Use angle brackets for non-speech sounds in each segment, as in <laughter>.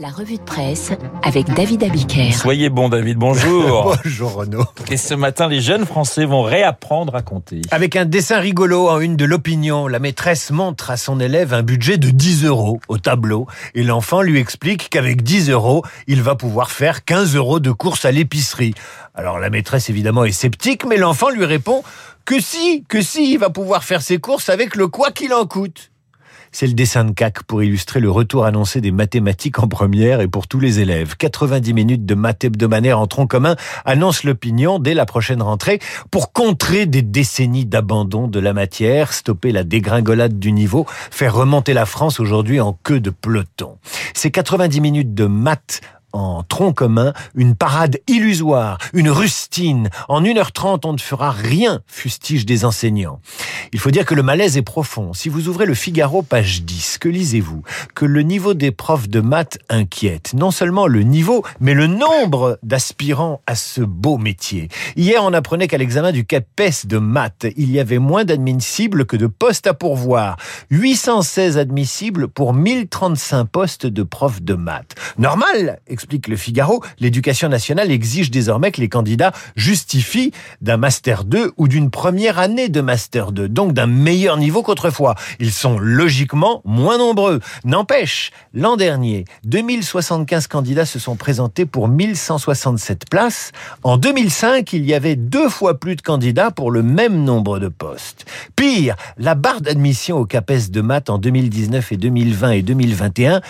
La revue de presse avec David Abiker. Soyez bon David, bonjour. <laughs> Bonjour Renaud. Et ce matin, les jeunes Français vont réapprendre à compter. Avec un dessin rigolo en une de l'opinion, la maîtresse montre à son élève un budget de 10 euros au tableau et l'enfant lui explique qu'avec 10 euros, il va pouvoir faire 15 euros de courses à l'épicerie. Alors la maîtresse évidemment est sceptique, mais l'enfant lui répond que si, que si, il va pouvoir faire ses courses avec le quoi qu'il en coûte. C'est le dessin de CAC pour illustrer le retour annoncé des mathématiques en première et pour tous les élèves. 90 minutes de maths hebdomadaire en tronc commun annonce l'opinion dès la prochaine rentrée pour contrer des décennies d'abandon de la matière, stopper la dégringolade du niveau, faire remonter la France aujourd'hui en queue de peloton. Ces 90 minutes de maths en tronc commun, une parade illusoire, une rustine. En 1h30, on ne fera rien, fustige des enseignants. Il faut dire que le malaise est profond. Si vous ouvrez le Figaro, page 10, que lisez-vous? Que le niveau des profs de maths inquiète. Non seulement le niveau, mais le nombre d'aspirants à ce beau métier. Hier, on apprenait qu'à l'examen du CAPES de maths, il y avait moins d'admissibles que de postes à pourvoir. 816 admissibles pour 1035 postes de profs de maths. Normal, explique le Figaro, l'éducation nationale exige désormais que les candidats justifient d'un Master 2 ou d'une première année de Master 2, donc d'un meilleur niveau qu'autrefois. Ils sont logiquement moins nombreux. N'empêche, l'an dernier, 2075 candidats se sont présentés pour 1167 places. En 2005, il y avait deux fois plus de candidats pour le même nombre de postes. Pire, la barre d'admission au CAPES de maths en 2019 et 2020 et 2021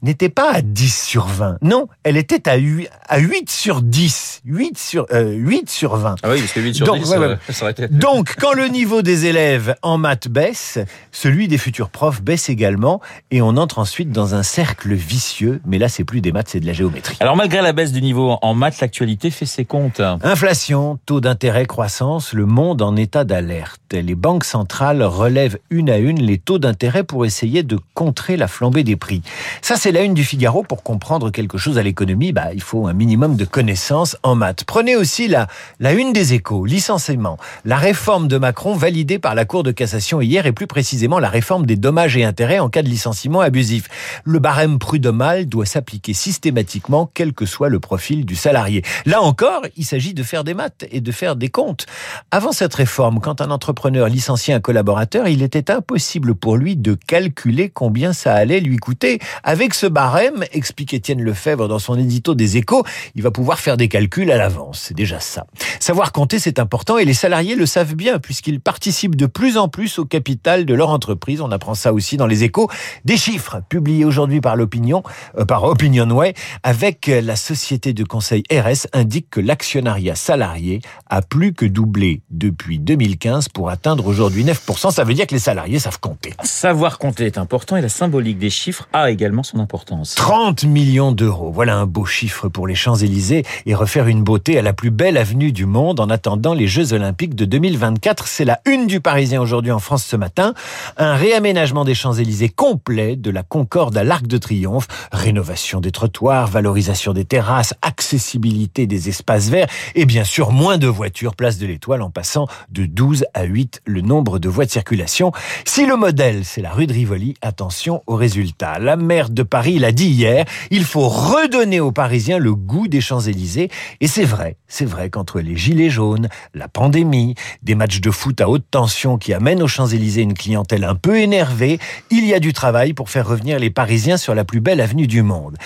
n'était pas à 10 sur 20. Non, elle était à 8, à 8 sur 10. 8 sur, euh, 8 sur 20. Ah oui, parce que 8 sur Donc, 10, ouais, euh, ouais. ça aurait été... Donc, quand le niveau des élèves en maths baisse, celui des futurs profs baisse également, et on entre ensuite dans un cercle vicieux. Mais là, c'est plus des maths, c'est de la géométrie. Alors malgré la baisse du niveau en maths, l'actualité fait ses comptes. Inflation, taux d'intérêt, croissance, le monde en état d'alerte. Les banques centrales relèvent une à une les taux d'intérêt pour essayer de contrer la flambée des prix. Ça, c'est la une du Figaro. Pour comprendre quelque chose à l'économie, bah, il faut un minimum de connaissances en maths. Prenez aussi la, la une des échos, licenciement. La réforme de Macron validée par la Cour de cassation hier et plus précisément la réforme des dommages et intérêts en cas de licenciement abusif. Le barème prud'homal doit s'appliquer systématiquement quel que soit le profil du salarié. Là encore, il s'agit de faire des maths et de faire des comptes. Avant cette réforme, quand un entrepreneur licenciait un collaborateur, il était impossible pour lui de calculer combien ça allait lui coûter. Avec ce barème, explique Étienne Lefebvre dans son édito des échos, il va pouvoir faire des calculs à l'avance. C'est déjà ça. Savoir compter, c'est important et les salariés le savent bien puisqu'ils participent de plus en plus au capital de leur entreprise. On apprend ça aussi dans les échos. Des chiffres publiés aujourd'hui par l'opinion, euh, par Opinionway, avec la société de conseil RS indique que l'actionnariat salarié a plus que doublé depuis 2015 pour atteindre aujourd'hui 9%. Ça veut dire que les salariés savent compter. Savoir compter est important et la symbolique des chiffres a également son importance. 30 millions d'euros. Voilà un beau chiffre pour les Champs-Élysées et refaire une beauté à la plus belle avenue du monde en attendant les Jeux Olympiques de 2024. C'est la une du Parisien aujourd'hui en France ce matin. Un réaménagement des Champs-Élysées complet de la Concorde à l'Arc de Triomphe. Rénovation des trottoirs, valorisation des terrasses, accessibilité des espaces verts et bien sûr moins de voitures place de l'Étoile en passant de 12 à 8 le nombre de voies de circulation. Si le modèle c'est la rue de Rivoli, attention aux résultats. La maire de Paris l'a dit hier, il faut redonner aux Parisiens le goût des Champs-Élysées. Et c'est vrai, c'est vrai qu'entre les gilets jaunes, la pandémie, des matchs de foot à haute tension qui amènent aux Champs-Élysées une clientèle un peu énervée, il y a du travail pour faire revenir les Parisiens sur la plus belle avenue du monde.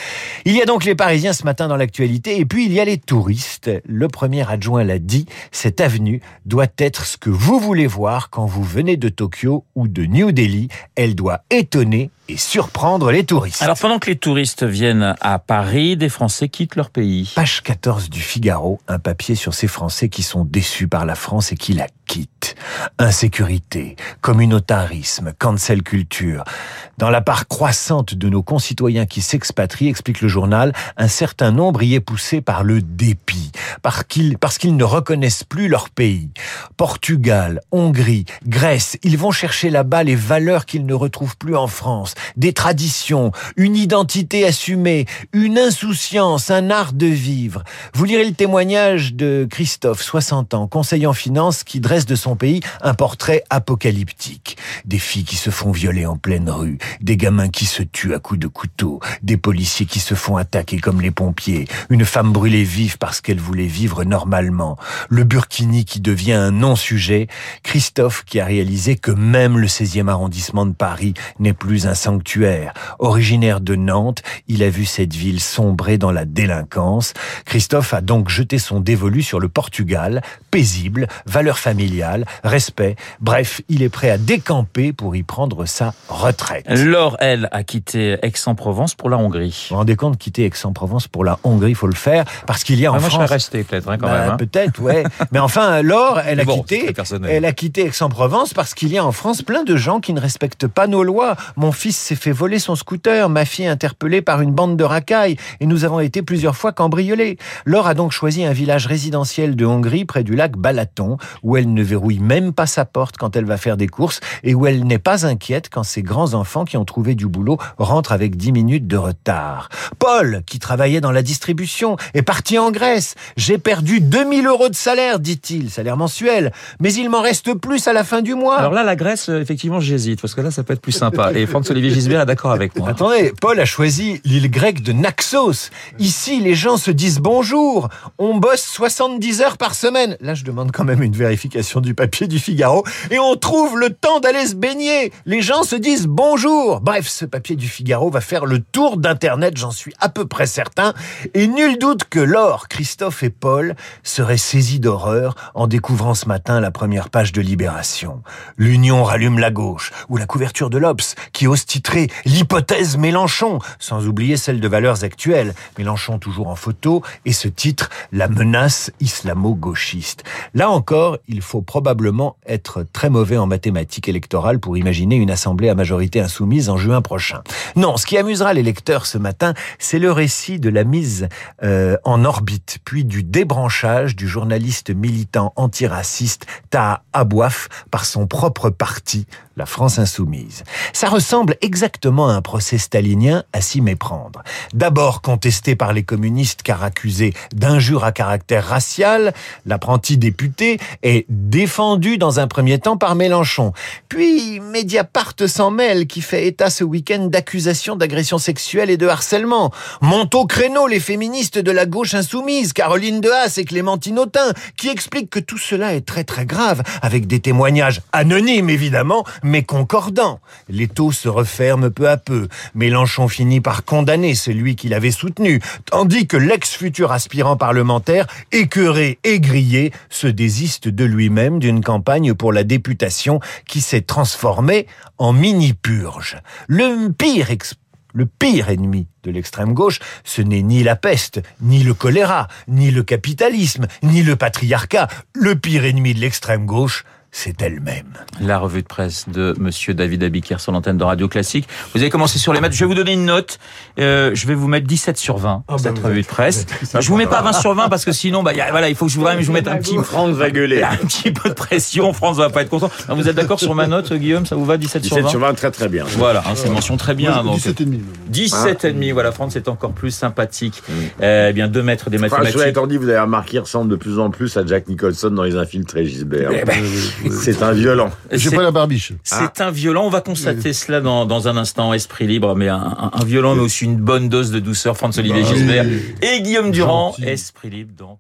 Il y a donc les Parisiens ce matin dans l'actualité, et puis il y a les touristes. Le premier adjoint l'a dit, cette avenue doit être ce que vous voulez voir quand vous venez de Tokyo ou de New Delhi. Elle doit étonner et surprendre les touristes. Alors pendant que les touristes viennent à Paris, des Français quittent leur pays. Page 14 du Figaro, un papier sur ces Français qui sont déçus par la France et qui la quittent. Insécurité, communautarisme, cancel culture. Dans la part croissante de nos concitoyens qui s'expatrient, explique le journal, un certain nombre y est poussé par le dépit, parce qu'ils, ne reconnaissent plus leur pays. Portugal, Hongrie, Grèce, ils vont chercher là-bas les valeurs qu'ils ne retrouvent plus en France, des traditions, une identité assumée, une insouciance, un art de vivre. Vous lirez le témoignage de Christophe, 60 ans, conseiller en finance, qui dresse de son pays un portrait apocalyptique. Des filles qui se font violer en pleine rue, des gamins qui se tuent à coups de couteau, des policiers qui se font attaquer comme les pompiers. Une femme brûlée vive parce qu'elle voulait vivre normalement. Le Burkini qui devient un non-sujet. Christophe qui a réalisé que même le 16e arrondissement de Paris n'est plus un sanctuaire. Originaire de Nantes, il a vu cette ville sombrer dans la délinquance. Christophe a donc jeté son dévolu sur le Portugal, paisible, valeur familiale, respect. Bref, il est prêt à décamper pour y prendre sa retraite. Laure, elle, a quitté Aix-en-Provence pour la Hongrie. Vous vous rendez compte, quitter Aix-en-Provence pour la Hongrie, il faut le faire, parce qu'il y a en Ah, moi, je France... serais resté peut-être hein, quand Bah, même. hein. Peut-être, ouais. <laughs> Mais enfin, Laure, elle a bon, c'est quitté, elle a quitté Aix-en-Provence parce qu'il y a en France plein de gens qui ne respectent pas nos lois. Mon fils s'est fait voler son scooter, ma fille interpellée par une bande de racailles, et nous avons été plusieurs fois cambriolés. Laure a donc choisi un village résidentiel de Hongrie près du lac Balaton, où elle ne verrouille même pas sa porte quand elle va faire des courses et où elle n'est pas inquiète quand ses grands qui ont trouvé du boulot rentrent avec 10 minutes de retard. Paul, qui travaillait dans la distribution, est parti en Grèce. J'ai perdu 2000 euros de salaire, dit-il, salaire mensuel. Mais il m'en reste plus à la fin du mois. Alors là, la Grèce, euh, effectivement, j'hésite, parce que là, ça peut être plus sympa. Et Franz-Olivier Gisbert est d'accord avec moi. Attendez, Paul a choisi l'île grecque de Naxos. Ici, les gens se disent bonjour. On bosse 70 heures par semaine. Là, je demande quand même une vérification du papier du Figaro. Et on trouve le temps d'aller se baigner. Les gens se disent bonjour. Bref, ce papier du Figaro va faire le tour d'Internet, j'en suis à peu près certain. Et nul doute que Laure, Christophe et Paul seraient saisis d'horreur en découvrant ce matin la première page de Libération. L'Union rallume la gauche, ou la couverture de l'Obs, qui ose titrer l'hypothèse Mélenchon, sans oublier celle de valeurs actuelles. Mélenchon toujours en photo, et ce titre, la menace islamo-gauchiste. Là encore, il faut probablement être très mauvais en mathématiques électorales pour imaginer une assemblée à majorité insoumise en juin prochain. Non, ce qui amusera les lecteurs ce matin, c'est le récit de la mise euh, en orbite, puis du débranchage du journaliste militant antiraciste Taha Abouaf par son propre parti, la France insoumise. Ça ressemble exactement à un procès stalinien à s'y méprendre. D'abord contesté par les communistes car accusé d'injures à caractère racial, l'apprenti député est défendu dans un premier temps par Mélenchon. Puis Mediapart s'en mêle qui fait état ce week-end d'accusations d'agression sexuelle et de harcèlement. Montent au créneau les féministes de la gauche insoumise, Caroline Dehaas et Clémentine Autain, qui expliquent que tout cela est très très grave, avec des témoignages anonymes évidemment, mais concordants. Les taux se referment peu à peu. Mélenchon finit par condamner celui qu'il avait soutenu, tandis que l'ex-futur aspirant parlementaire, écœuré et grillé, se désiste de lui-même d'une campagne pour la députation qui s'est transformée en mini-purge. Le pire le pire ennemi de l'extrême gauche, ce n'est ni la peste, ni le choléra, ni le capitalisme, ni le patriarcat. Le pire ennemi de l'extrême gauche, c'est elle-même. La revue de presse de Monsieur David Abiker sur l'antenne de Radio Classique. Vous avez commencé sur les maths. Je vais vous donner une note. Euh, je vais vous mettre 17 sur 20 Ah, cette bah, vous revue êtes- de presse. vous je vous mets pas 20 sur 20 parce que sinon, bah, y a- voilà, il faut que je vous, je vous mette un petit, France va gueuler. <laughs> un petit peu de pression. France va pas être content. Non, vous êtes d'accord sur ma note, Guillaume? Ça vous va 17, 17 sur sur 20 20, très très bien. Voilà, hein, c'est mention très bien. donc. 17 et demi. 17 et demi, voilà, France est encore plus sympathique. Euh, eh bien, deux mètres des mathématiques. cela étant dit, vous avez remarqué, il ressemble de plus en plus à Jack Nicholson dans les infiltrés, Gisbert. Eh ben, C'est un violent. J'ai pas la barbiche. C'est un violent, on va constater cela dans, dans un instant, esprit libre, mais un, un- un violent, mais aussi une bonne dose de douceur, Franz-Olivier Bah oui. Gisbert et Guillaume Durand, Gentil. esprit libre, donc.